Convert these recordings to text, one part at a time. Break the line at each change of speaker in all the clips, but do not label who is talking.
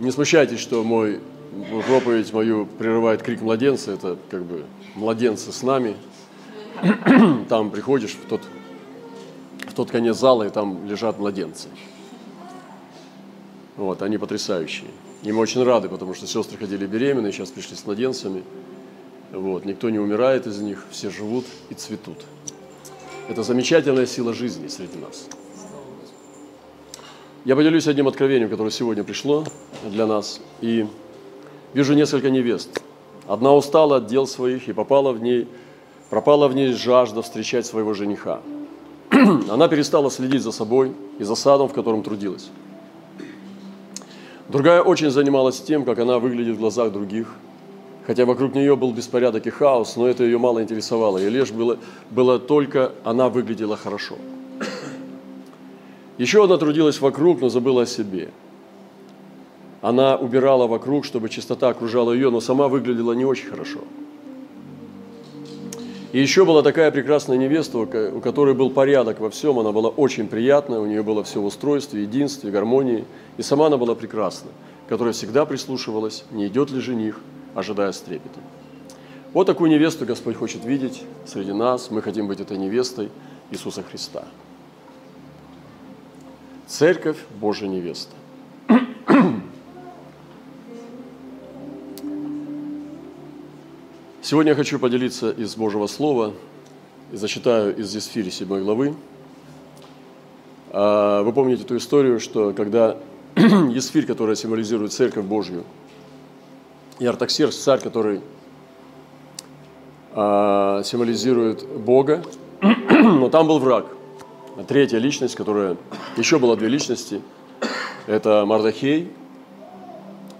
Не смущайтесь, что мой проповедь мою прерывает крик младенца. Это как бы младенцы с нами. Там приходишь в тот, в тот конец зала, и там лежат младенцы. Вот, они потрясающие. И мы очень рады, потому что сестры ходили беременные, сейчас пришли с младенцами. Вот, никто не умирает из них, все живут и цветут. Это замечательная сила жизни среди нас. Я поделюсь одним откровением, которое сегодня пришло для нас. И вижу несколько невест. Одна устала от дел своих и попала в ней, пропала в ней жажда встречать своего жениха. Она перестала следить за собой и за садом, в котором трудилась. Другая очень занималась тем, как она выглядит в глазах других, хотя вокруг нее был беспорядок и хаос, но это ее мало интересовало. И лишь было, было только она выглядела хорошо. Еще одна трудилась вокруг, но забыла о себе. Она убирала вокруг, чтобы чистота окружала ее, но сама выглядела не очень хорошо. И еще была такая прекрасная невеста, у которой был порядок во всем, она была очень приятная, у нее было все в устройстве, единстве, гармонии, и сама она была прекрасна, которая всегда прислушивалась, не идет ли жених, ожидая с трепетом. Вот такую невесту Господь хочет видеть среди нас, мы хотим быть этой невестой Иисуса Христа. Церковь Божья невеста. Сегодня я хочу поделиться из Божьего Слова, и зачитаю из Есфири 7 главы. А, вы помните эту историю, что когда Есфирь, которая символизирует Церковь Божью, и Артаксеркс, царь, который а, символизирует Бога, но там был враг. Третья личность, которая... Еще было две личности. Это Мардахей,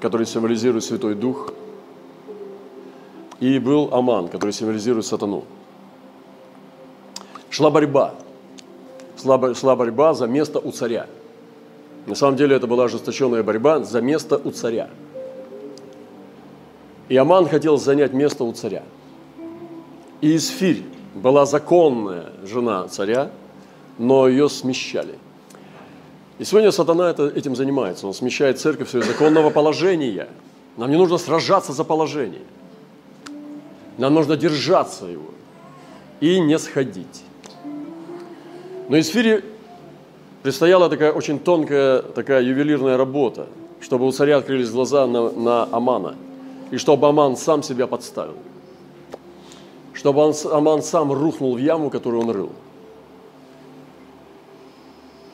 который символизирует Святой Дух – и был Аман, который символизирует сатану. Шла борьба. Шла, шла борьба за место у царя. На самом деле это была ожесточенная борьба за место у царя. И Аман хотел занять место у царя. И Исфирь была законная жена царя, но ее смещали. И сегодня сатана это, этим занимается. Он смещает церковь своего законного положения. Нам не нужно сражаться за положение – нам нужно держаться его и не сходить. Но Исфире предстояла такая очень тонкая, такая ювелирная работа, чтобы у царя открылись глаза на, на Амана, и чтобы Аман сам себя подставил, чтобы он, Аман сам рухнул в яму, которую он рыл.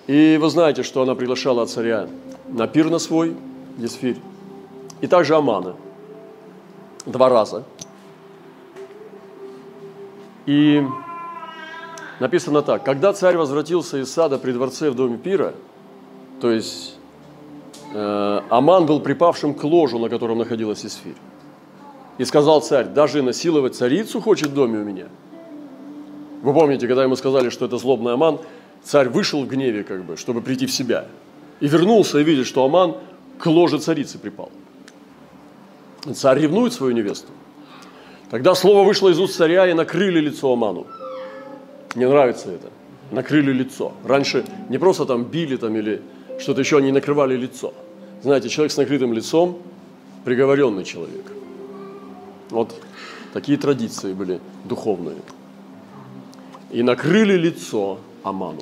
И вы знаете, что она приглашала царя на пир на свой, Есфирь, и также Амана два раза – и написано так, когда царь возвратился из сада при дворце в доме пира, то есть э, Аман был припавшим к ложу, на котором находилась Исфирь. И сказал царь, даже насиловать царицу хочет в доме у меня. Вы помните, когда ему сказали, что это злобный Аман, царь вышел в гневе, как бы, чтобы прийти в себя. И вернулся и видит, что Аман к ложе царицы припал. Царь ревнует свою невесту. Тогда слово вышло из уст царя и накрыли лицо Аману. Мне нравится это. Накрыли лицо. Раньше не просто там били там или что-то еще, они накрывали лицо. Знаете, человек с накрытым лицом – приговоренный человек. Вот такие традиции были духовные. И накрыли лицо Аману.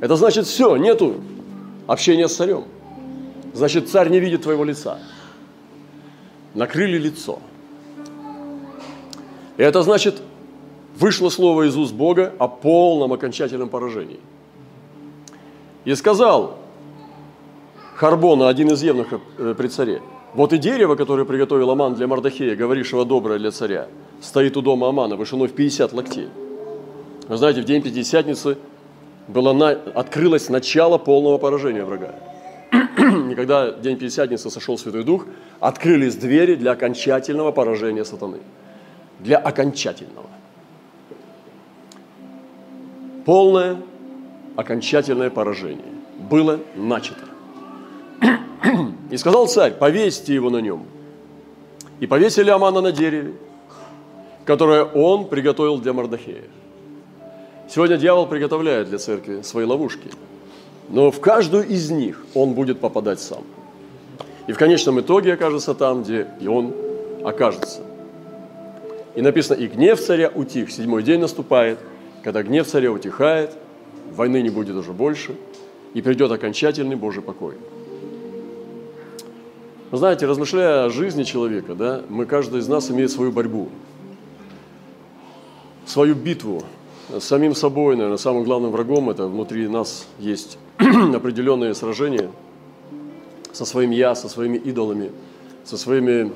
Это значит все, нету общения с царем. Значит, царь не видит твоего лица. Накрыли лицо – и это значит, вышло слово из уст Бога о полном окончательном поражении. И сказал Харбона, один из евнухов э, при царе, вот и дерево, которое приготовил Аман для Мардахея, говорившего доброе для царя, стоит у дома Амана вышиной в 50 локтей. Вы знаете, в день Пятидесятницы было на... открылось начало полного поражения врага. И когда день Пятидесятницы сошел Святой Дух, открылись двери для окончательного поражения сатаны для окончательного. Полное окончательное поражение было начато. И сказал царь, повесьте его на нем. И повесили Амана на дереве, которое он приготовил для Мардахея. Сегодня дьявол приготовляет для церкви свои ловушки, но в каждую из них он будет попадать сам. И в конечном итоге окажется там, где и он окажется. И написано, и гнев царя утих. Седьмой день наступает, когда гнев царя утихает, войны не будет уже больше, и придет окончательный Божий покой. Вы знаете, размышляя о жизни человека, да, мы, каждый из нас имеет свою борьбу, свою битву самим собой, наверное, самым главным врагом это внутри нас есть определенные сражения со своим я, со своими идолами, со своими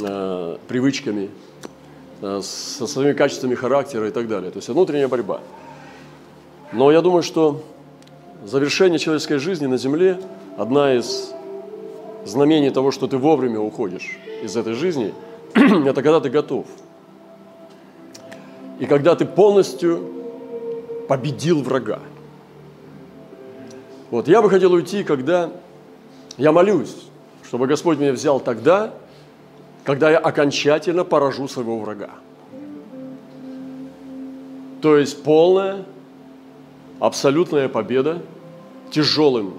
э, привычками, э, со своими качествами характера и так далее. То есть внутренняя борьба. Но я думаю, что завершение человеческой жизни на земле одна из знамений того, что ты вовремя уходишь из этой жизни, это когда ты готов. И когда ты полностью победил врага. Вот я бы хотел уйти, когда я молюсь, чтобы Господь меня взял тогда, когда я окончательно поражу своего врага. То есть полная, абсолютная победа тяжелым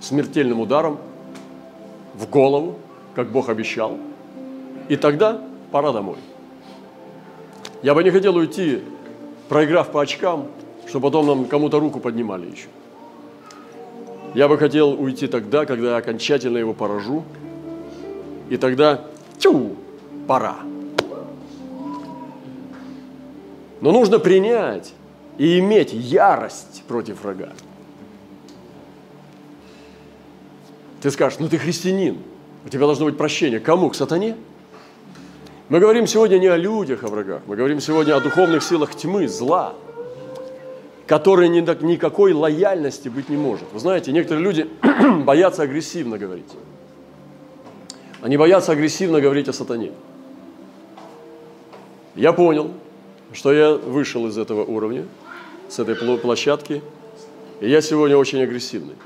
смертельным ударом в голову, как Бог обещал. И тогда пора домой. Я бы не хотел уйти, проиграв по очкам, чтобы потом нам кому-то руку поднимали еще. Я бы хотел уйти тогда, когда я окончательно его поражу, и тогда тю, пора. Но нужно принять и иметь ярость против врага. Ты скажешь, ну ты христианин, у тебя должно быть прощение. Кому? К сатане? Мы говорим сегодня не о людях, о врагах. Мы говорим сегодня о духовных силах тьмы, зла, которые никакой лояльности быть не может. Вы знаете, некоторые люди боятся агрессивно говорить. Они боятся агрессивно говорить о сатане. Я понял, что я вышел из этого уровня, с этой площадки, и я сегодня очень агрессивный.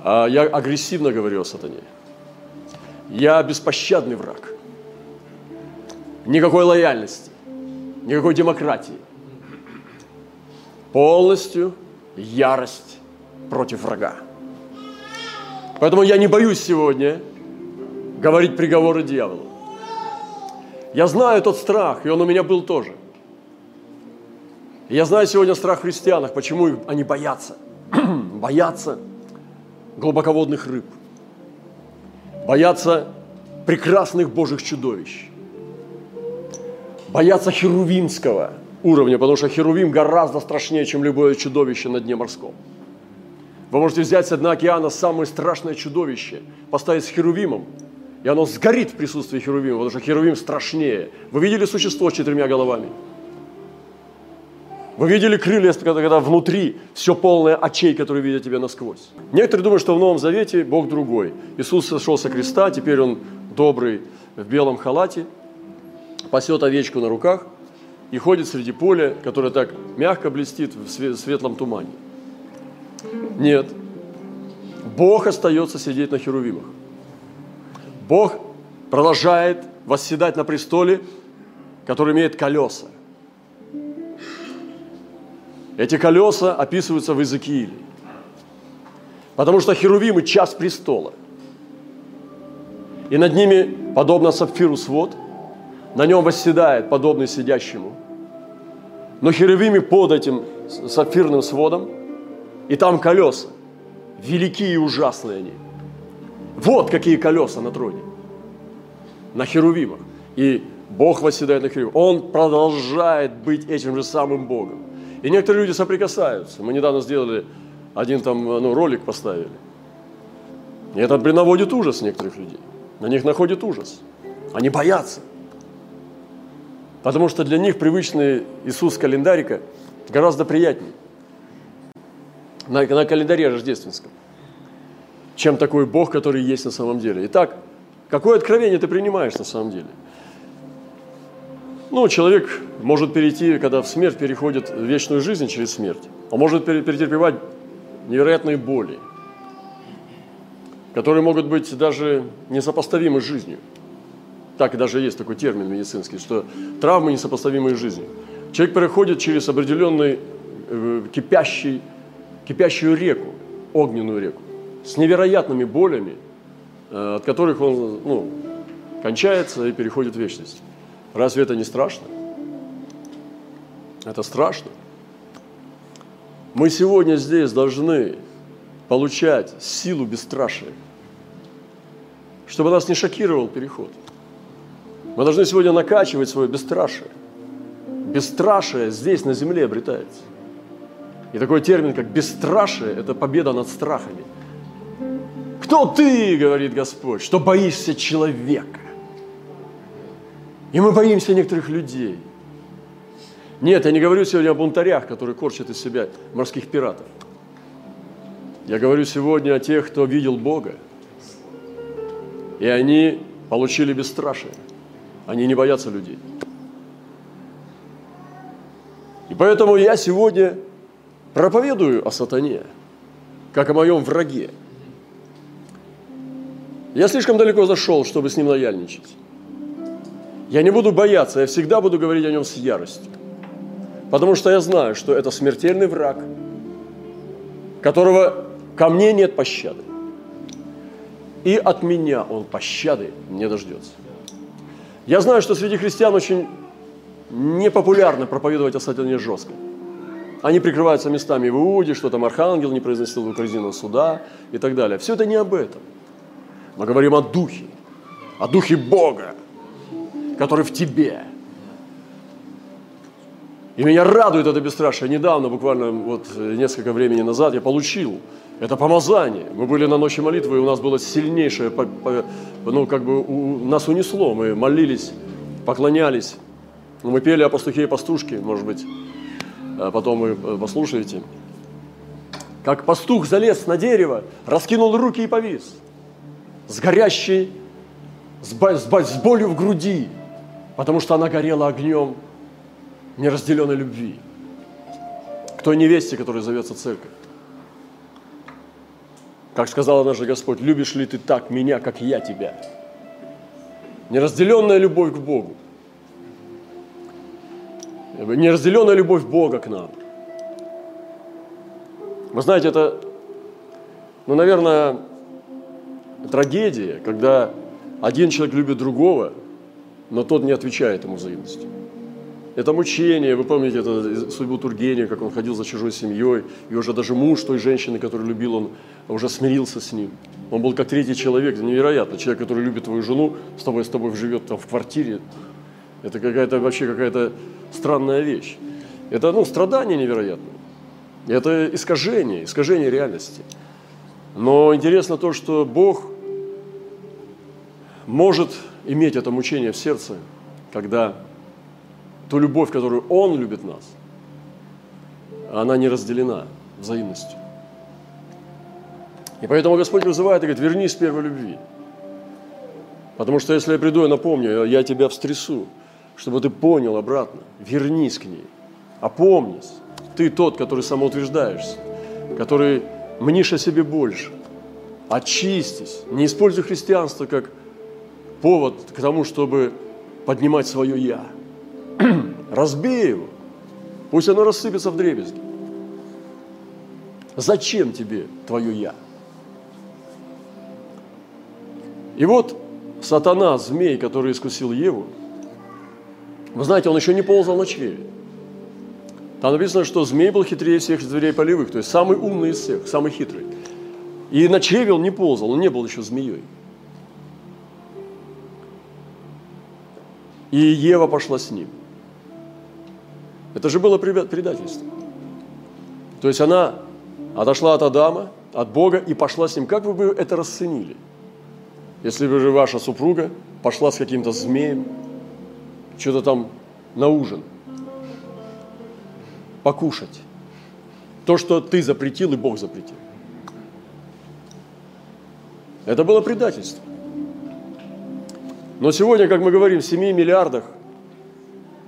А я агрессивно говорю о сатане. Я беспощадный враг. Никакой лояльности, никакой демократии. Полностью ярость против врага. Поэтому я не боюсь сегодня говорить приговоры дьяволу. Я знаю тот страх, и он у меня был тоже. я знаю сегодня страх христианах, почему они боятся. боятся глубоководных рыб, боятся прекрасных божьих чудовищ, боятся херувимского уровня, потому что херувим гораздо страшнее, чем любое чудовище на дне морском. Вы можете взять с дна океана самое страшное чудовище, поставить с херувимом, и оно сгорит в присутствии херувима, потому что херувим страшнее. Вы видели существо с четырьмя головами? Вы видели крылья, когда, когда внутри все полное очей, которые видят тебя насквозь. Некоторые думают, что в Новом Завете Бог другой. Иисус сошел со креста, теперь Он добрый в белом халате, пасет овечку на руках и ходит среди поля, которое так мягко блестит в светлом тумане. Нет. Бог остается сидеть на херувимах. Бог продолжает восседать на престоле, который имеет колеса – эти колеса описываются в Иезекииле. Потому что херувимы – час престола. И над ними, подобно сапфиру свод, на нем восседает подобный сидящему. Но херувимы под этим сапфирным сводом, и там колеса. Великие и ужасные они. Вот какие колеса на троне. На херувимах. И Бог восседает на херувимах. Он продолжает быть этим же самым Богом. И некоторые люди соприкасаются. Мы недавно сделали один там ну, ролик поставили. И это наводит ужас некоторых людей. На них находит ужас. Они боятся. Потому что для них привычный Иисус календарика гораздо приятнее. На, на календаре рождественском. Чем такой Бог, который есть на самом деле. Итак, какое откровение ты принимаешь на самом деле? Ну, человек может перейти, когда в смерть переходит в вечную жизнь через смерть. Он может перетерпевать невероятные боли, которые могут быть даже несопоставимы с жизнью. Так и даже есть такой термин медицинский, что травмы несопоставимые с жизнью. Человек переходит через определенный э, кипящий, кипящую реку, огненную реку. с невероятными болями, э, от которых он ну, кончается и переходит в вечность. Разве это не страшно? Это страшно. Мы сегодня здесь должны получать силу бесстрашия, чтобы нас не шокировал переход. Мы должны сегодня накачивать свое бесстрашие. Бесстрашие здесь, на земле, обретается. И такой термин, как бесстрашие, это победа над страхами. Кто ты, говорит Господь, что боишься человека? И мы боимся некоторых людей. Нет, я не говорю сегодня о бунтарях, которые корчат из себя морских пиратов. Я говорю сегодня о тех, кто видел Бога. И они получили бесстрашие. Они не боятся людей. И поэтому я сегодня проповедую о сатане, как о моем враге. Я слишком далеко зашел, чтобы с ним лояльничать. Я не буду бояться, я всегда буду говорить о нем с яростью. Потому что я знаю, что это смертельный враг, которого ко мне нет пощады. И от меня он пощады не дождется. Я знаю, что среди христиан очень непопулярно проповедовать о сатане жестко. Они прикрываются местами в Иуде, что там архангел не произносил в суда и так далее. Все это не об этом. Мы говорим о духе, о духе Бога, который в тебе. И меня радует это бесстрашие. Недавно, буквально вот несколько времени назад, я получил это помазание. Мы были на ночи молитвы, и у нас было сильнейшее, ну, как бы у, нас унесло. Мы молились, поклонялись. Мы пели о пастухе и пастушке, может быть, а потом вы послушаете. Как пастух залез на дерево, раскинул руки и повис. С горящей, с, с, с болью в груди, потому что она горела огнем неразделенной любви к той невесте, которая зовется церковь. Как сказал наш Господь, любишь ли ты так меня, как я тебя? Неразделенная любовь к Богу. Неразделенная любовь Бога к нам. Вы знаете, это, ну, наверное, трагедия, когда один человек любит другого, но тот не отвечает ему взаимностью. Это мучение, вы помните это судьбу Тургенева, как он ходил за чужой семьей, и уже даже муж той женщины, которую любил, он уже смирился с ним. Он был как третий человек, невероятно. Человек, который любит твою жену, с тобой, с тобой живет там в квартире, это какая-то вообще какая-то странная вещь. Это ну, страдание невероятное. Это искажение, искажение реальности. Но интересно то, что Бог может иметь это мучение в сердце, когда ту любовь, которую Он любит нас, она не разделена взаимностью. И поэтому Господь вызывает и говорит, вернись к первой любви. Потому что если я приду и напомню, я тебя встрясу, чтобы ты понял обратно, вернись к ней, опомнись. Ты тот, который самоутверждаешься, который мнишь о себе больше. Очистись. Не используй христианство как повод к тому, чтобы поднимать свое «я». Разбей его. Пусть оно рассыпется в дребезги. Зачем тебе твое «я»? И вот сатана, змей, который искусил Еву, вы знаете, он еще не ползал на чреве. Там написано, что змей был хитрее всех зверей полевых, то есть самый умный из всех, самый хитрый. И на чреве он не ползал, он не был еще змеей. И Ева пошла с ним. Это же было предательство. То есть она отошла от Адама, от Бога и пошла с ним. Как вы бы это расценили? Если бы же ваша супруга пошла с каким-то змеем, что-то там на ужин, покушать. То, что ты запретил и Бог запретил. Это было предательство. Но сегодня, как мы говорим, в 7 миллиардах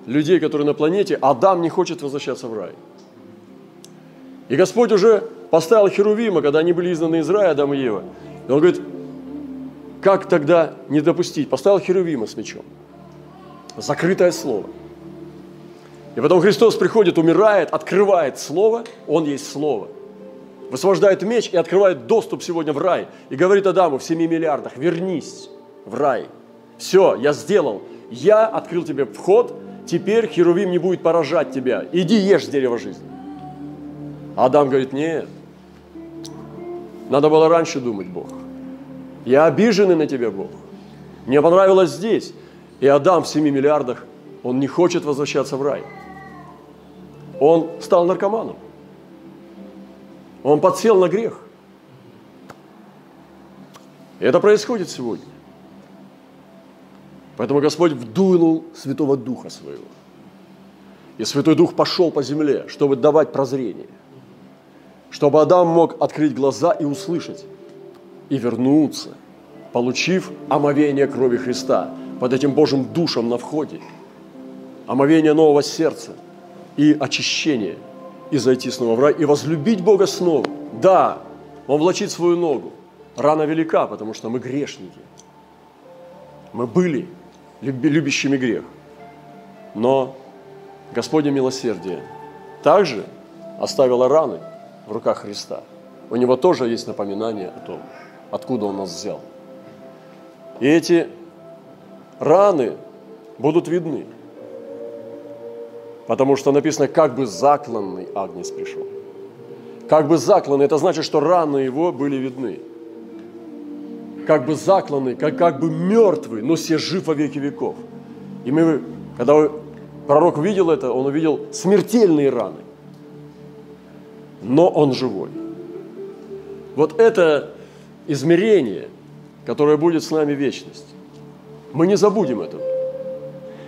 людей, которые на планете, Адам не хочет возвращаться в рай. И Господь уже поставил Херувима, когда они были изгнаны из рая, Адам и Ева. И он говорит, как тогда не допустить? Поставил Херувима с мечом. Закрытое слово. И потом Христос приходит, умирает, открывает слово, Он есть слово. высвобождает меч и открывает доступ сегодня в рай. И говорит Адаму в семи миллиардах, вернись в рай. Все, я сделал. Я открыл тебе вход, теперь Херувим не будет поражать тебя. Иди ешь с дерева жизни. Адам говорит, нет, надо было раньше думать, Бог. Я обиженный на тебя, Бог. Мне понравилось здесь. И Адам в 7 миллиардах, он не хочет возвращаться в рай. Он стал наркоманом. Он подсел на грех. И это происходит сегодня. Поэтому Господь вдунул Святого Духа Своего. И Святой Дух пошел по земле, чтобы давать прозрение. Чтобы Адам мог открыть глаза и услышать. И вернуться, получив омовение крови Христа под этим Божьим душем на входе. Омовение нового сердца и очищение. И зайти снова в рай, и возлюбить Бога снова. Да, Он влачит свою ногу. Рана велика, потому что мы грешники. Мы были любящими грех. Но Господне милосердие также оставило раны в руках Христа. У него тоже есть напоминание о том, откуда он нас взял. И эти раны будут видны. Потому что написано, как бы закланный Агнец пришел. Как бы закланный, это значит, что раны его были видны как бы закланный, как, как бы мертвый, но все жив во веки веков. И мы, когда пророк увидел это, он увидел смертельные раны. Но он живой. Вот это измерение, которое будет с нами вечность. Мы не забудем этого.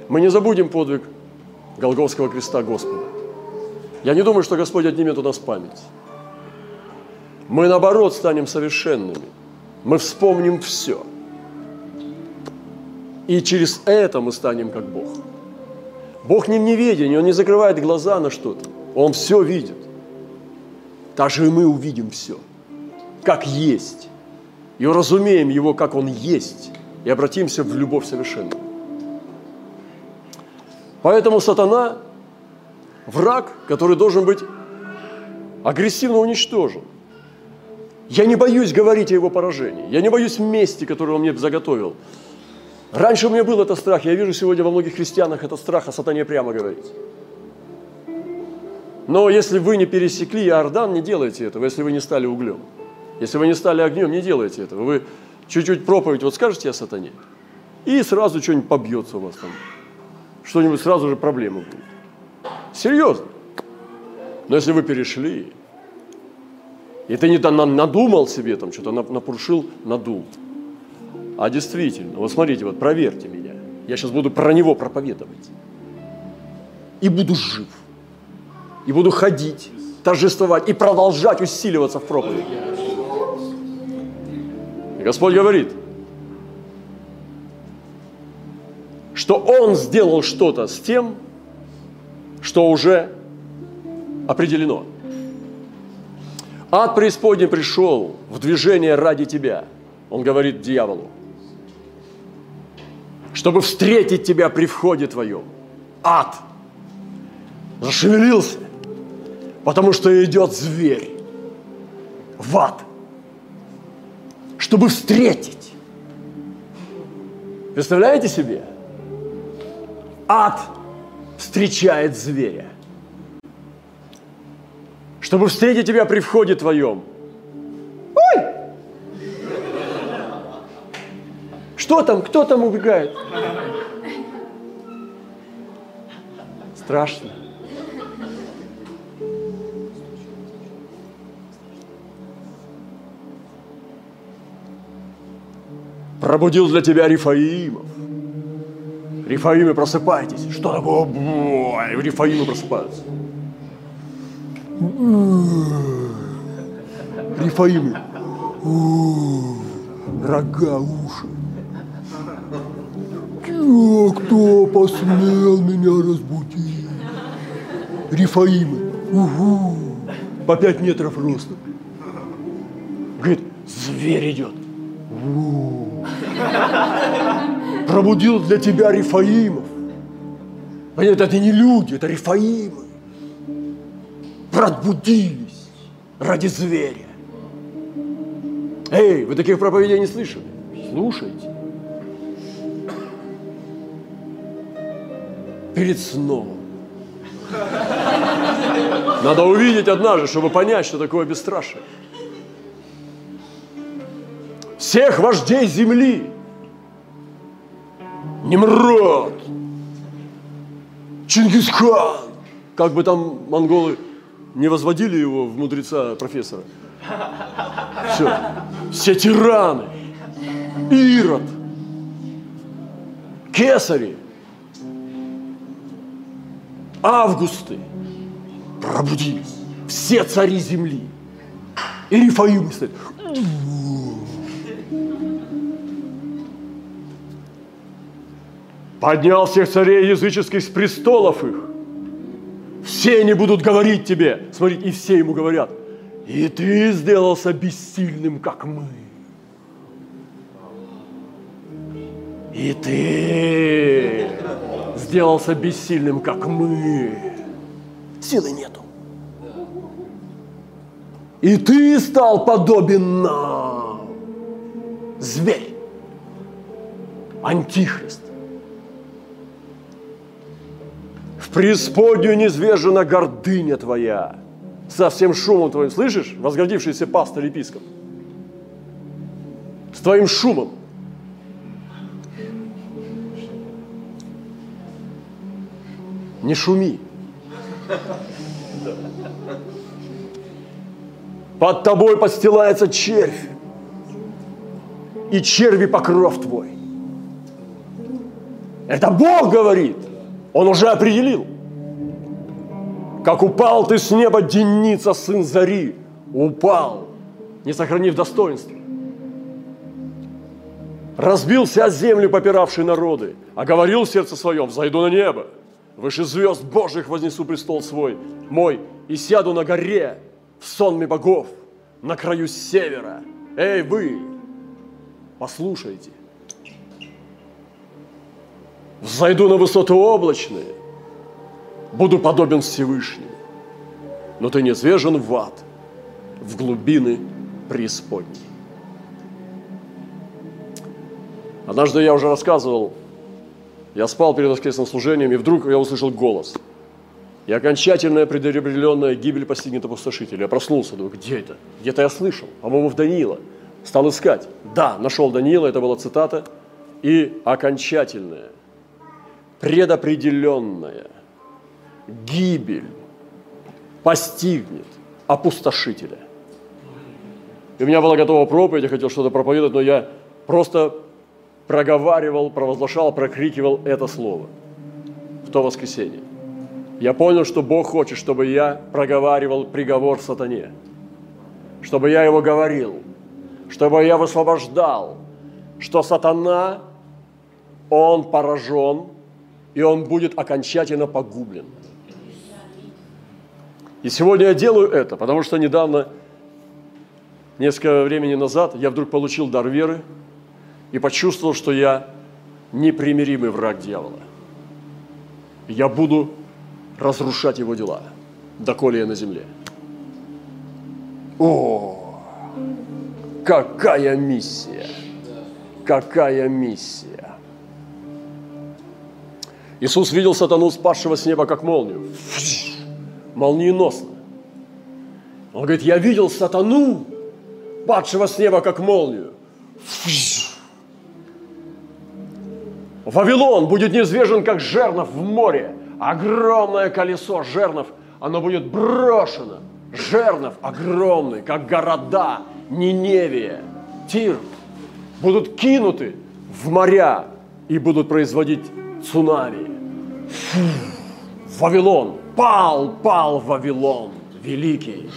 Мы не забудем подвиг Голговского креста Господа. Я не думаю, что Господь отнимет у нас память. Мы, наоборот, станем совершенными – мы вспомним все. И через это мы станем как Бог. Бог не в неведении, Он не закрывает глаза на что-то. Он все видит. Так же и мы увидим все, как есть. И разумеем Его, как Он есть, и обратимся в любовь совершенную. Поэтому сатана – враг, который должен быть агрессивно уничтожен – я не боюсь говорить о его поражении. Я не боюсь мести, которую он мне заготовил. Раньше у меня был этот страх. Я вижу сегодня во многих христианах этот страх о сатане прямо говорить. Но если вы не пересекли Иордан, не делайте этого, если вы не стали углем. Если вы не стали огнем, не делайте этого. Вы чуть-чуть проповедь вот скажете о сатане, и сразу что-нибудь побьется у вас там. Что-нибудь сразу же проблема будет. Серьезно. Но если вы перешли, и ты не надумал себе там что-то, напуршил, надул. А действительно, вот смотрите, вот проверьте меня. Я сейчас буду про него проповедовать. И буду жив. И буду ходить, торжествовать и продолжать усиливаться в проповеди. И Господь говорит, что Он сделал что-то с тем, что уже определено – Ад преисподней пришел в движение ради тебя, он говорит дьяволу, чтобы встретить тебя при входе твоем. Ад зашевелился, потому что идет зверь в ад, чтобы встретить. Представляете себе? Ад встречает зверя чтобы встретить тебя при входе твоем. Ой! Что там? Кто там убегает? Страшно. Пробудил для тебя Рифаимов. Рифаимы, просыпайтесь. Что такое? Рифаимы просыпаются. Рифаимы. Рога, уши. Кто, посмел меня разбудить? Рифаимы. Угу. По пять метров роста. Говорит, зверь идет. Пробудил для тебя Рифаимов. Понятно, это не люди, это Рифаимы пробудились. ради зверя. Эй, вы таких проповедей не слышали? Слушайте. Перед сном. Надо увидеть однажды, чтобы понять, что такое бесстрашие. Всех вождей земли. Немрод. Чингисхан. Как бы там монголы не возводили его в мудреца профессора. Все. Все тираны. Ирод. Кесари. Августы. Пробудились. Все цари земли. И Рифаим стоит. Поднял всех царей языческих с престолов их. Все они будут говорить тебе. Смотри, и все ему говорят. И ты сделался бессильным, как мы. И ты сделался бессильным, как мы. Силы нету. И ты стал подобен нам. Зверь. Антихрист. В преисподнюю низвержена гордыня твоя. Со всем шумом твоим, слышишь, возгордившийся пастор епископ? С твоим шумом. Не шуми. Под тобой подстилается червь. И черви покров твой. Это Бог говорит. Он уже определил. Как упал ты с неба, Деница, сын Зари. Упал, не сохранив достоинства. Разбился о землю попиравший народы, а говорил в сердце своем, взойду на небо, выше звезд Божьих вознесу престол свой, мой, и сяду на горе, в сонме богов, на краю севера. Эй, вы, послушайте. Взойду на высоты облачные, буду подобен Всевышнему. Но ты не свежен в ад, в глубины преисподней. Однажды я уже рассказывал, я спал перед воскресным служением, и вдруг я услышал голос. И окончательная предопределенная гибель постигнет опустошителя. Я проснулся, думаю, где это? Где-то я слышал, по-моему, в Даниила. Стал искать. Да, нашел Даниила, это была цитата. И окончательная, предопределенная гибель постигнет опустошителя. И у меня была готова проповедь, я хотел что-то проповедовать, но я просто проговаривал, провозглашал, прокрикивал это слово в то воскресенье. Я понял, что Бог хочет, чтобы я проговаривал приговор сатане, чтобы я его говорил, чтобы я высвобождал, что сатана, он поражен, и он будет окончательно погублен. И сегодня я делаю это, потому что недавно, несколько времени назад, я вдруг получил дар веры и почувствовал, что я непримиримый враг дьявола. Я буду разрушать его дела, доколе я на земле. О, какая миссия! Какая миссия! Иисус видел сатану, спасшего с неба, как молнию. Молниеносно. Он говорит, я видел сатану, падшего с неба, как молнию. Вавилон будет неизвежен, как жернов в море. Огромное колесо жернов, оно будет брошено. Жернов огромный, как города, Ниневия, Тир, будут кинуты в моря и будут производить цунами. Фу, Вавилон, пал, пал Вавилон, великий,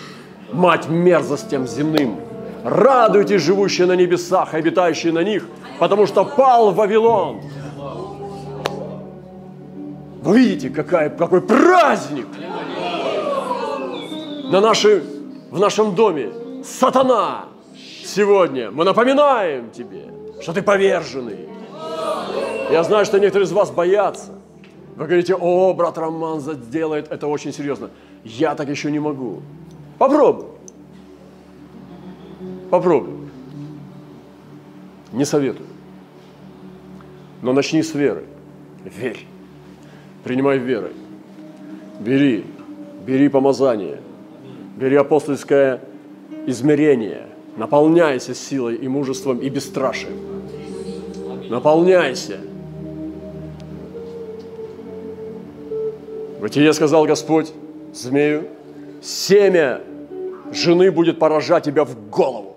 мать мерзостям земным. Радуйтесь, живущие на небесах, обитающие на них, потому что пал Вавилон. Вы видите, какая, какой праздник на нашей, в нашем доме. Сатана, сегодня мы напоминаем тебе, что ты поверженный, я знаю, что некоторые из вас боятся. Вы говорите, о, брат Роман сделает это очень серьезно. Я так еще не могу. Попробуй. Попробуй. Не советую. Но начни с веры. Верь. Принимай верой. Бери. Бери помазание. Бери апостольское измерение. Наполняйся силой и мужеством и бесстрашием. Наполняйся. Бытие сказал Господь змею, семя жены будет поражать тебя в голову.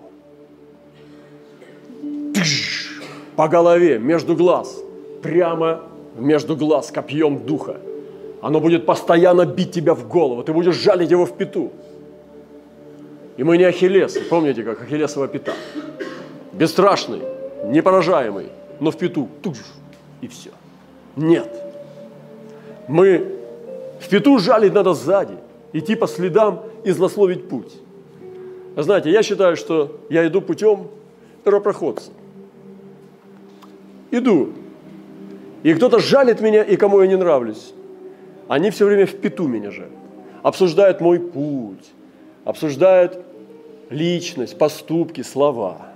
Тыш, по голове, между глаз, прямо между глаз, копьем духа. Оно будет постоянно бить тебя в голову. Ты будешь жалить его в пету. И мы не Ахиллес. Помните, как Ахиллесова пята. Бесстрашный, непоражаемый, но в пету. Туш, и все. Нет. Мы в пету жалить надо сзади, идти по следам и злословить путь. А знаете, я считаю, что я иду путем первопроходца. Иду. И кто-то жалит меня, и кому я не нравлюсь. Они все время в пету меня жалят. Обсуждают мой путь, обсуждают личность, поступки, слова.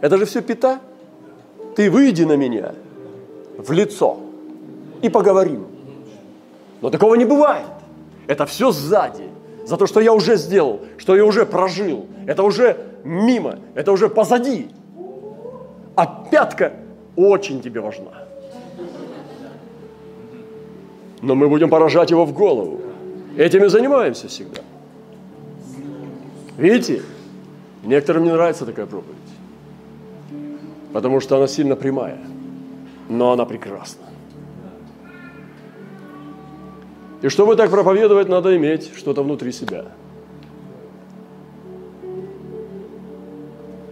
Это же все пята. Ты выйди на меня в лицо и поговорим. Но такого не бывает. Это все сзади. За то, что я уже сделал, что я уже прожил. Это уже мимо, это уже позади. А пятка очень тебе важна. Но мы будем поражать его в голову. Этим и занимаемся всегда. Видите, некоторым не нравится такая проповедь, потому что она сильно прямая, но она прекрасна. И чтобы так проповедовать, надо иметь что-то внутри себя.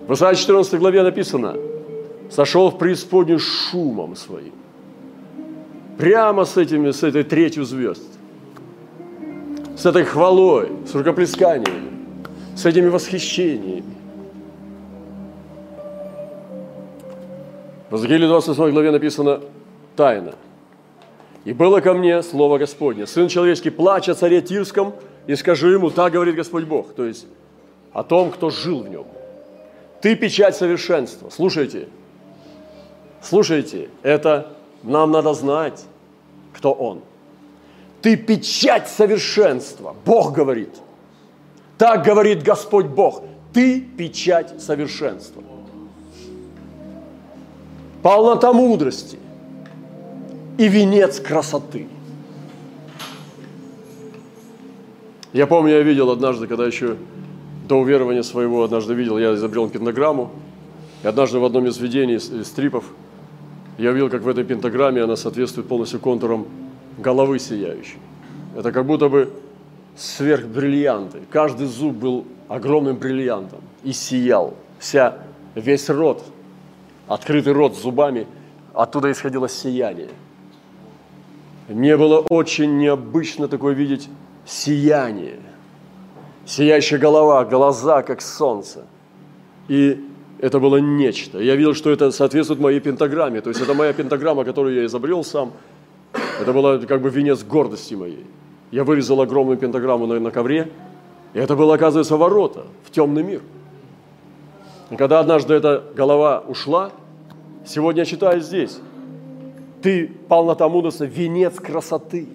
В Исаии 14 главе написано, «Сошел в преисподнюю шумом своим». Прямо с, этими, с этой третью звезд. С этой хвалой, с рукоплесканиями, с этими восхищениями. В Иезекииле 28 главе написано «Тайна». И было ко мне слово Господне. Сын человеческий, плачь о царе Тирском, и скажи ему, так говорит Господь Бог. То есть о том, кто жил в нем. Ты печать совершенства. Слушайте, слушайте, это нам надо знать, кто он. Ты печать совершенства. Бог говорит. Так говорит Господь Бог. Ты печать совершенства. Полнота мудрости – и венец красоты. Я помню, я видел однажды, когда еще до уверования своего однажды видел, я изобрел пентаграмму, и однажды в одном из видений, из стрипов, я увидел, как в этой пентаграмме она соответствует полностью контурам головы сияющей. Это как будто бы сверхбриллианты. Каждый зуб был огромным бриллиантом и сиял. Вся, весь рот, открытый рот с зубами, оттуда исходило сияние. Мне было очень необычно такое видеть сияние. Сияющая голова, глаза, как солнце. И это было нечто. Я видел, что это соответствует моей пентаграмме. То есть это моя пентаграмма, которую я изобрел сам. Это было как бы венец гордости моей. Я вырезал огромную пентаграмму на, на ковре, и это было, оказывается, ворота в темный мир. И когда однажды эта голова ушла, сегодня я читаю здесь, ты, полнота мудрости, венец красоты.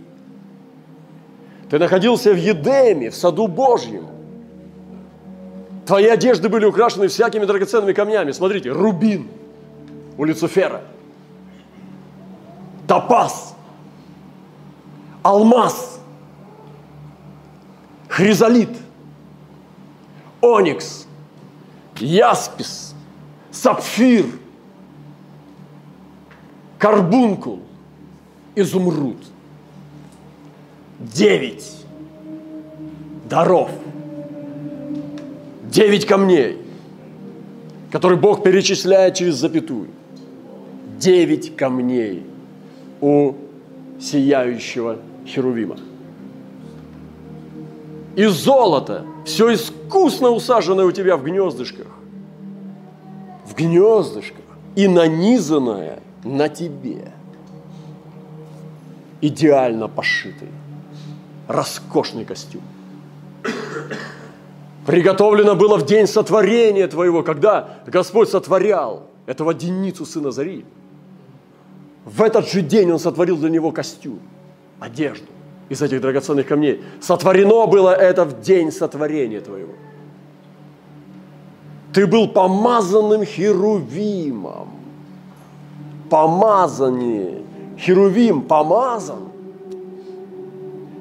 Ты находился в Едеме, в саду Божьем. Твои одежды были украшены всякими драгоценными камнями. Смотрите, рубин у Люцифера, топаз, алмаз, хризолит, оникс, яспис, сапфир – карбункул, изумруд. Девять даров, девять камней, которые Бог перечисляет через запятую. Девять камней у сияющего Херувима. И золото, все искусно усаженное у тебя в гнездышках. В гнездышках. И нанизанное на тебе. Идеально пошитый, роскошный костюм. Приготовлено было в день сотворения твоего, когда Господь сотворял этого денницу сына Зари. В этот же день Он сотворил для него костюм, одежду из этих драгоценных камней. Сотворено было это в день сотворения твоего. Ты был помазанным херувимом. Помазание. Херувим помазан.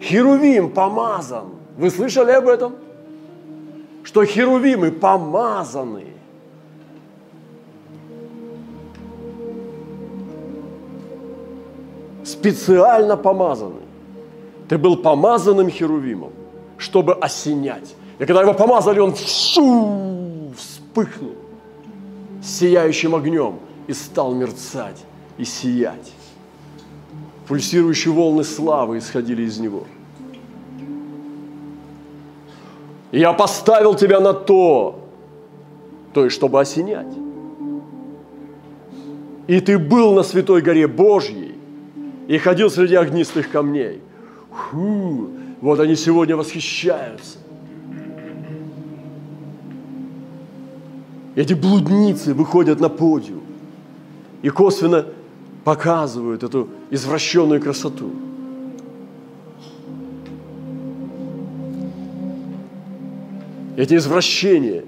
Херувим помазан. Вы слышали об этом? Что херувимы помазаны. Специально помазаны. Ты был помазанным херувимом, чтобы осенять. И когда его помазали, он вспыхнул сияющим огнем и стал мерцать и сиять. Пульсирующие волны славы исходили из него. Я поставил тебя на то, то есть, чтобы осенять. И ты был на святой горе Божьей и ходил среди огнистых камней. Фу, вот они сегодня восхищаются. Эти блудницы выходят на подиум и косвенно показывают эту извращенную красоту. Эти извращения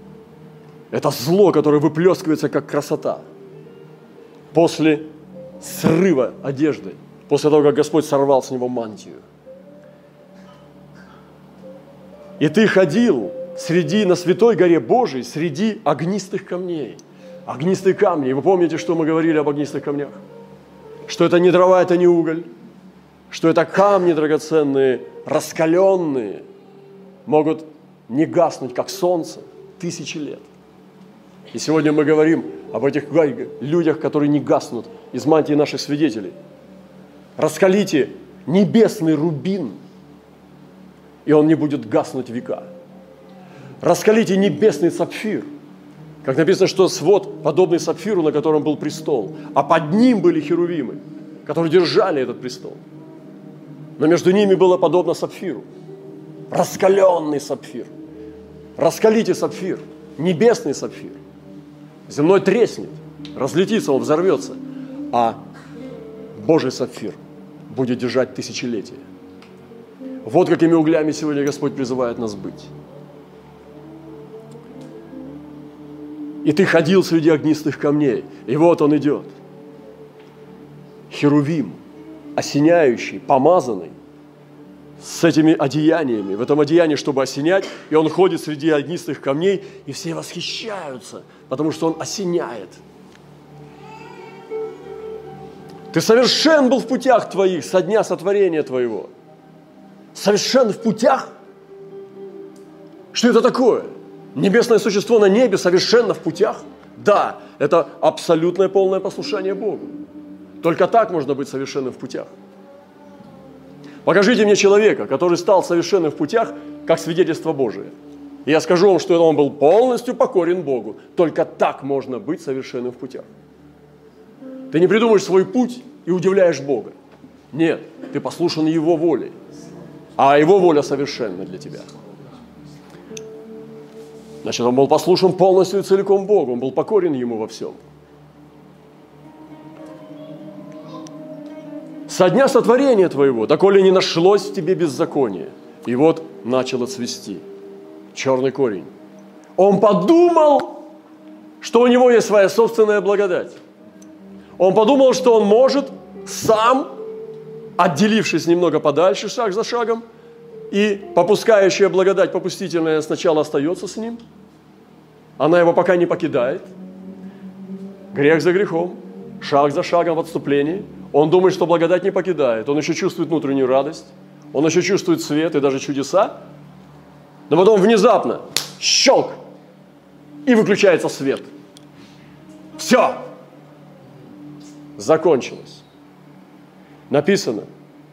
– это зло, которое выплескивается как красота после срыва одежды, после того, как Господь сорвал с него мантию. И ты ходил среди, на святой горе Божией, среди огнистых камней – Огнистые камни. Вы помните, что мы говорили об огнистых камнях? Что это не дрова, это не уголь. Что это камни драгоценные, раскаленные, могут не гаснуть, как солнце, тысячи лет. И сегодня мы говорим об этих людях, которые не гаснут из мантии наших свидетелей. Раскалите небесный рубин, и он не будет гаснуть века. Раскалите небесный сапфир – как написано, что свод подобный сапфиру, на котором был престол, а под ним были херувимы, которые держали этот престол. Но между ними было подобно сапфиру. Раскаленный сапфир. Раскалите сапфир, небесный сапфир. Земной треснет, разлетится, он взорвется. А Божий сапфир будет держать тысячелетия. Вот какими углями сегодня Господь призывает нас быть. И ты ходил среди огнистых камней. И вот он идет. Херувим, осеняющий, помазанный, с этими одеяниями, в этом одеянии, чтобы осенять, и он ходит среди огнистых камней, и все восхищаются, потому что он осеняет. Ты совершен был в путях твоих со дня сотворения твоего. Совершен в путях? Что это такое? Небесное существо на небе совершенно в путях? Да, это абсолютное полное послушание Богу. Только так можно быть совершенным в путях. Покажите мне человека, который стал совершенным в путях, как свидетельство Божие. И я скажу вам, что он был полностью покорен Богу. Только так можно быть совершенным в путях. Ты не придумаешь свой путь и удивляешь Бога. Нет, ты послушан Его волей. А Его воля совершенна для тебя. Значит, он был послушен полностью и целиком Богу, он был покорен Ему во всем. Со дня сотворения твоего, доколе не нашлось в тебе беззаконие. И вот начало цвести. Черный корень. Он подумал, что у него есть своя собственная благодать. Он подумал, что он может сам, отделившись немного подальше, шаг за шагом, и попускающая благодать попустительная сначала остается с ним, она его пока не покидает. Грех за грехом, шаг за шагом в отступлении. Он думает, что благодать не покидает. Он еще чувствует внутреннюю радость, он еще чувствует свет и даже чудеса. Но потом внезапно щелк, и выключается свет. Все, закончилось. Написано,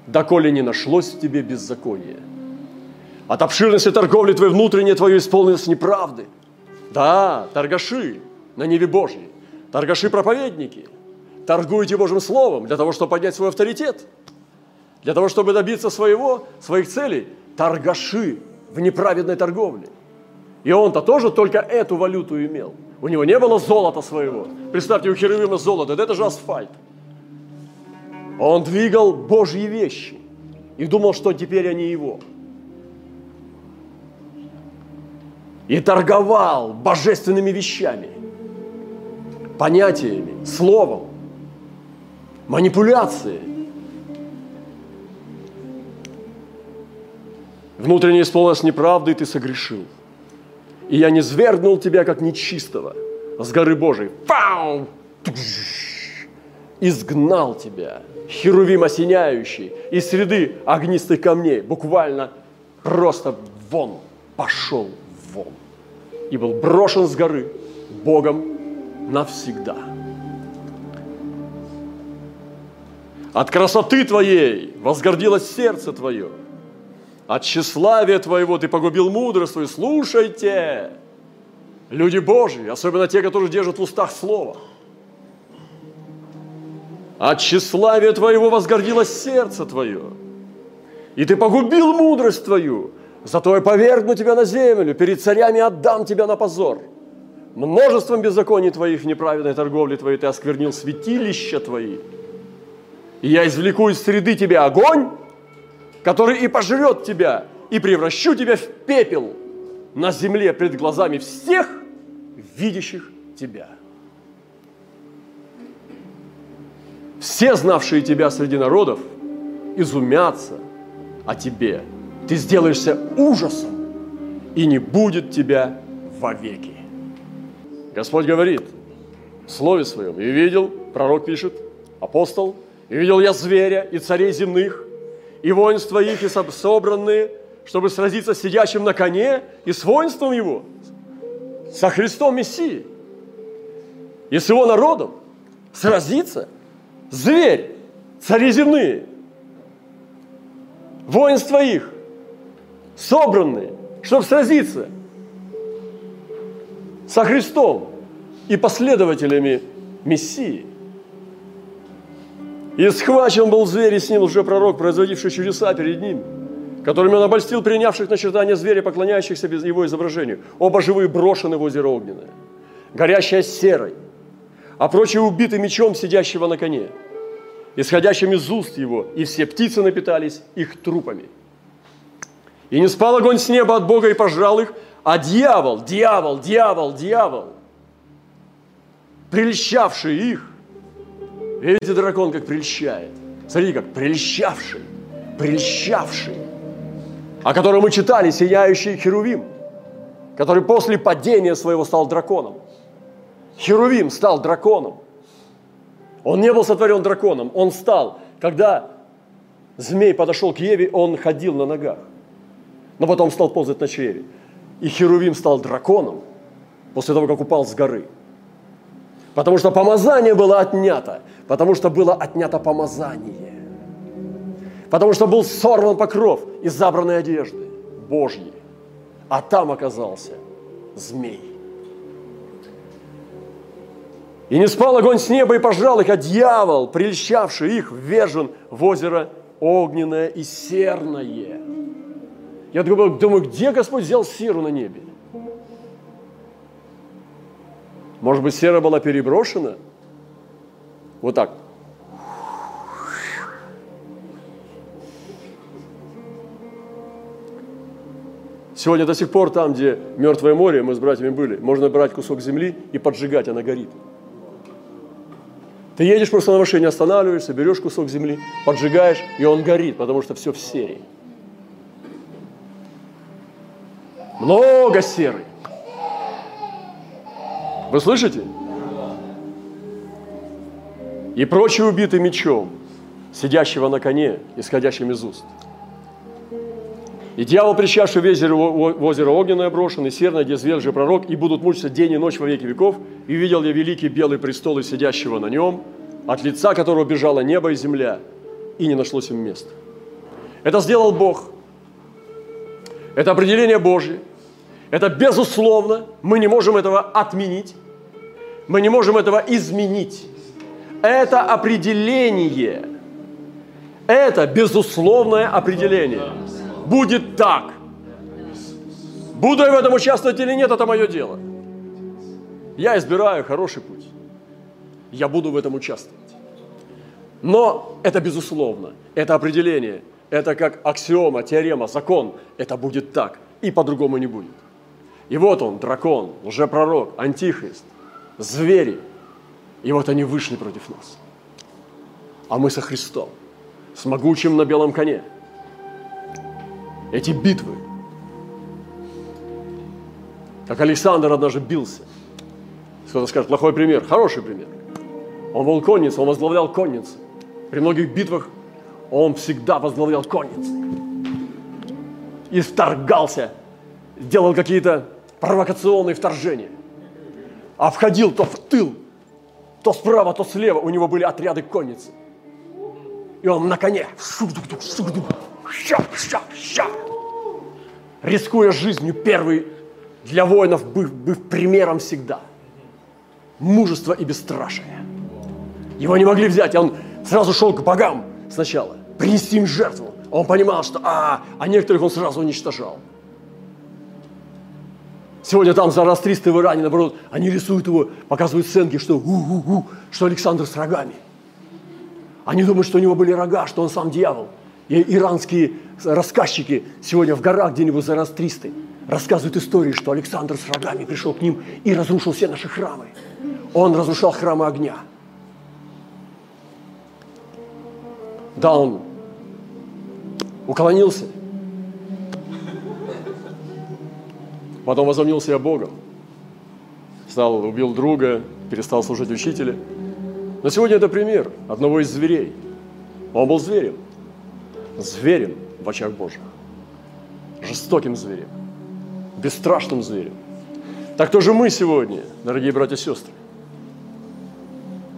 доколе не нашлось в тебе беззакония. От обширности торговли твоей внутренней твое исполнилось неправды. Да, торгаши на небе Божьей, торгаши-проповедники, торгуете Божьим Словом для того, чтобы поднять свой авторитет, для того, чтобы добиться своего, своих целей. Торгаши в неправедной торговле. И он-то тоже только эту валюту имел. У него не было золота своего. Представьте, у Херувима золото, это же асфальт. Он двигал Божьи вещи и думал, что теперь они его. И торговал божественными вещами, понятиями, словом, манипуляцией. Внутренне исполнилась неправда, и ты согрешил. И я не свергнул тебя, как нечистого, с горы Божией. Пау! Изгнал тебя, херувим осеняющий, из среды огнистых камней, буквально просто вон, пошел вон. И был брошен с горы Богом навсегда. От красоты твоей возгордилось сердце твое – от тщеславия твоего ты погубил мудрость твою. Слушайте, люди Божьи, особенно те, которые держат в устах Слово. От тщеславия твоего возгордилось сердце твое. И ты погубил мудрость твою. Зато я повергну тебя на землю, перед царями отдам тебя на позор. Множеством беззаконий твоих, неправедной торговли твоей, ты осквернил святилища твои. И я извлеку из среды тебя огонь, который и пожрет тебя, и превращу тебя в пепел на земле пред глазами всех, видящих тебя. Все, знавшие тебя среди народов, изумятся о тебе. Ты сделаешься ужасом, и не будет тебя вовеки. Господь говорит в Слове Своем, и видел, пророк пишет, апостол, и видел я зверя и царей земных, и воинства их, и собранные, чтобы сразиться с сидящим на коне и с воинством его, со Христом Мессией, и с его народом сразиться. Зверь, цари земные, воинства их, собранные, чтобы сразиться со Христом и последователями Мессии. И схвачен был зверь, и с ним уже пророк, производивший чудеса перед ним, которыми он обольстил принявших начертания зверя, поклоняющихся без его изображению. Оба живые брошены в озеро огненное, горящее серой, а прочие убиты мечом сидящего на коне, исходящим из уст его, и все птицы напитались их трупами. И не спал огонь с неба от Бога и пожрал их, а дьявол, дьявол, дьявол, дьявол, прельщавший их, Видите, дракон как прельщает. Смотрите, как прельщавший, прельщавший, о котором мы читали, сияющий Херувим, который после падения своего стал драконом. Херувим стал драконом. Он не был сотворен драконом, он стал, когда змей подошел к Еве, он ходил на ногах, но потом стал ползать на чреве. И Херувим стал драконом после того, как упал с горы – Потому что помазание было отнято. Потому что было отнято помазание. Потому что был сорван покров из забранной одежды Божьей. А там оказался змей. И не спал огонь с неба и пожрал их, а дьявол, прельщавший их, ввержен в озеро огненное и серное. Я думаю, где Господь взял серу на небе? Может быть, сера была переброшена? Вот так. Сегодня до сих пор там, где Мертвое море, мы с братьями были, можно брать кусок земли и поджигать, она горит. Ты едешь просто на машине, останавливаешься, берешь кусок земли, поджигаешь, и он горит, потому что все в серии. Много серы. Вы слышите? И прочие убиты мечом, сидящего на коне, исходящим из уст. И дьявол, прищавший в озеро, в озеро огненное брошен, и серное, где зверь же пророк, и будут мучиться день и ночь во веки веков. И видел я великий белый престол и сидящего на нем, от лица которого бежало небо и земля, и не нашлось им места. Это сделал Бог. Это определение Божье. Это безусловно, мы не можем этого отменить, мы не можем этого изменить. Это определение, это безусловное определение. Будет так. Буду я в этом участвовать или нет, это мое дело. Я избираю хороший путь. Я буду в этом участвовать. Но это безусловно, это определение, это как аксиома, теорема, закон. Это будет так, и по-другому не будет. И вот он, дракон, лжепророк, антихрист, звери. И вот они вышли против нас. А мы со Христом, с могучим на белом коне. Эти битвы, как Александр однажды бился. Кто-то скажет, плохой пример, хороший пример. Он был конницей, он возглавлял конницу. При многих битвах он всегда возглавлял конницу. И вторгался, делал какие-то провокационные вторжения. А входил то в тыл, то справа, то слева. У него были отряды конницы. И он на коне, рискуя жизнью, первый для воинов быв, быв примером всегда. Мужество и бесстрашие. Его не могли взять, и он сразу шел к богам сначала, принести им жертву. Он понимал, что а, а некоторых он сразу уничтожал. Сегодня там зороастристы в Иране, наоборот, они рисуют его, показывают сценки, что, у -у -у, что Александр с рогами. Они думают, что у него были рога, что он сам дьявол. И иранские рассказчики сегодня в горах где-нибудь зороастристы рассказывают истории, что Александр с рогами пришел к ним и разрушил все наши храмы. Он разрушал храмы огня. Да, он уклонился – Потом возомнил себя Богом. Стал, убил друга, перестал служить учителя. Но сегодня это пример одного из зверей. Он был зверем. Зверем в очах Божьих. Жестоким зверем. Бесстрашным зверем. Так тоже мы сегодня, дорогие братья и сестры.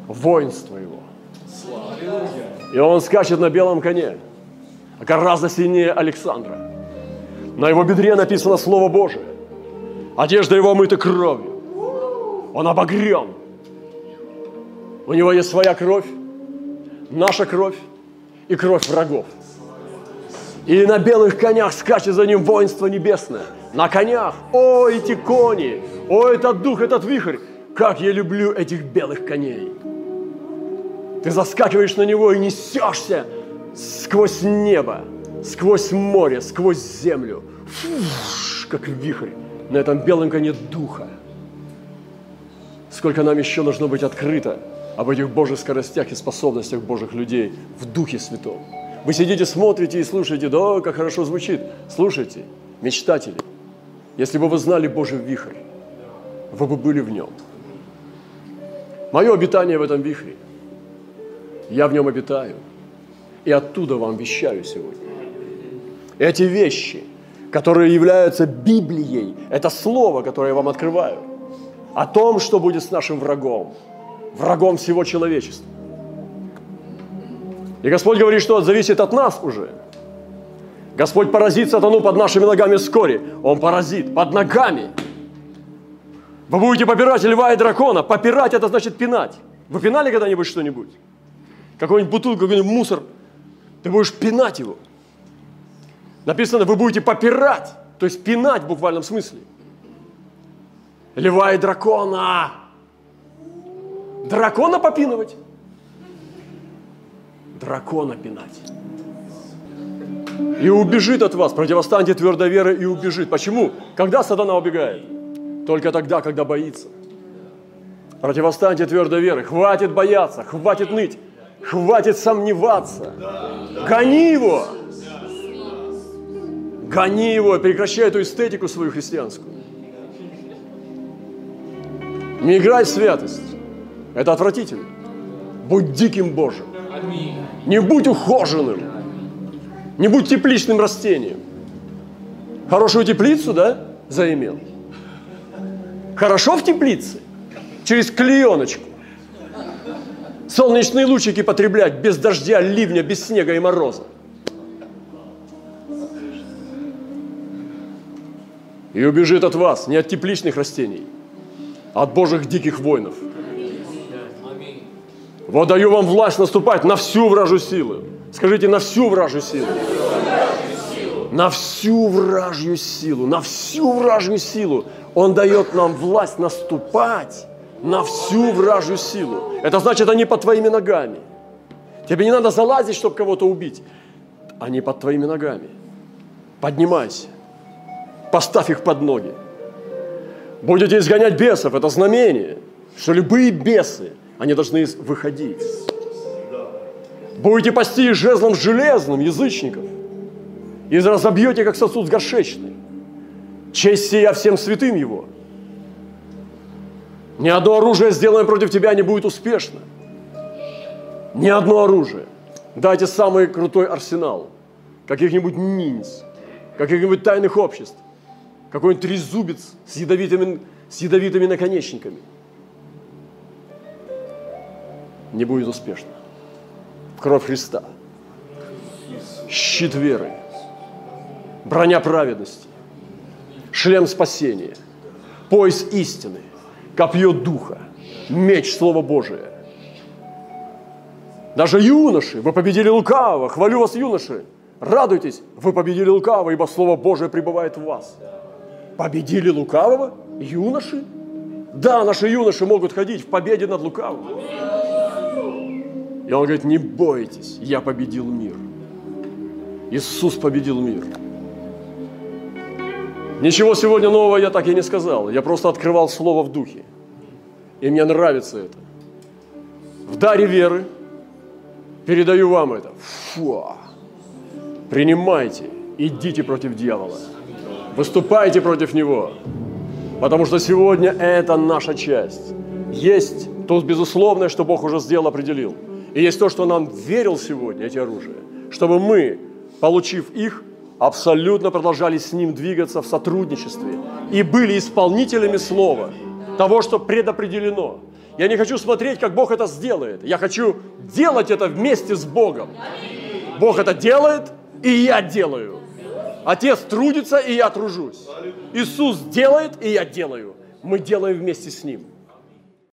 Воинство его. И он скачет на белом коне, гораздо сильнее Александра. На его бедре написано Слово Божие. Одежда его омыта кровью. Он обогрен. У него есть своя кровь, наша кровь и кровь врагов. И на белых конях скачет за ним воинство небесное. На конях. О, эти кони! О, этот дух, этот вихрь! Как я люблю этих белых коней! Ты заскакиваешь на него и несешься сквозь небо, сквозь море, сквозь землю. Фуш, как вихрь на этом белом коне Духа. Сколько нам еще должно быть открыто об этих Божьих скоростях и способностях Божьих людей в Духе Святом. Вы сидите, смотрите и слушаете, да, как хорошо звучит. Слушайте, мечтатели, если бы вы знали Божий вихрь, вы бы были в нем. Мое обитание в этом вихре. Я в нем обитаю. И оттуда вам вещаю сегодня. Эти вещи – которые являются Библией. Это слово, которое я вам открываю. О том, что будет с нашим врагом. Врагом всего человечества. И Господь говорит, что зависит от нас уже. Господь поразит сатану под нашими ногами вскоре. Он поразит под ногами. Вы будете попирать льва и дракона. Попирать – это значит пинать. Вы пинали когда-нибудь что-нибудь? Какой-нибудь бутылку, какой-нибудь мусор. Ты будешь пинать его – Написано, вы будете попирать, то есть пинать в буквальном смысле. Льва и дракона. Дракона попинывать. Дракона пинать. И убежит от вас. Противостаньте твердой веры и убежит. Почему? Когда сатана убегает? Только тогда, когда боится. Противостаньте твердой веры. Хватит бояться, хватит ныть, хватит сомневаться. Гони его. Гони его, прекращай эту эстетику свою христианскую. Не играй в святость. Это отвратительно. Будь диким Божьим. Не будь ухоженным. Не будь тепличным растением. Хорошую теплицу, да, заимел? Хорошо в теплице? Через клееночку. Солнечные лучики потреблять без дождя, ливня, без снега и мороза. И убежит от вас, не от тепличных растений, а от Божьих диких воинов. Вот даю вам власть наступать на всю вражу силу. Скажите, на всю вражу силу. на всю вражью силу, на всю вражью силу. Он дает нам власть наступать на всю вражью силу. Это значит, они под твоими ногами. Тебе не надо залазить, чтобы кого-то убить. Они под твоими ногами. Поднимайся. Поставь их под ноги. Будете изгонять бесов. Это знамение, что любые бесы, они должны выходить. Будете пасти жезлом железным язычников. И разобьете, как сосуд с горшечной. Честь сия всем святым его. Ни одно оружие, сделанное против тебя, не будет успешно. Ни одно оружие. Дайте самый крутой арсенал. Каких-нибудь ниндз, каких-нибудь тайных обществ, какой-нибудь трезубец с ядовитыми, с ядовитыми наконечниками. Не будет успешно. Кровь Христа. Щит веры. Броня праведности. Шлем спасения. Пояс истины. Копье духа. Меч Слова Божия даже юноши, вы победили лукавого. Хвалю вас, юноши. Радуйтесь, вы победили лукавого, ибо Слово Божие пребывает в вас. Победили лукавого? Юноши? Да, наши юноши могут ходить в победе над лукавым. И он говорит, не бойтесь, я победил мир. Иисус победил мир. Ничего сегодня нового я так и не сказал. Я просто открывал Слово в духе. И мне нравится это. В даре веры – Передаю вам это. Фу. Принимайте, идите против дьявола. Выступайте против него. Потому что сегодня это наша часть. Есть то безусловное, что Бог уже сделал, определил. И есть то, что нам верил сегодня, эти оружия. Чтобы мы, получив их, абсолютно продолжали с Ним двигаться в сотрудничестве. И были исполнителями Слова, того, что предопределено. Я не хочу смотреть, как Бог это сделает. Я хочу делать это вместе с Богом. Бог это делает, и я делаю. Отец трудится, и я тружусь. Иисус делает, и я делаю. Мы делаем вместе с Ним.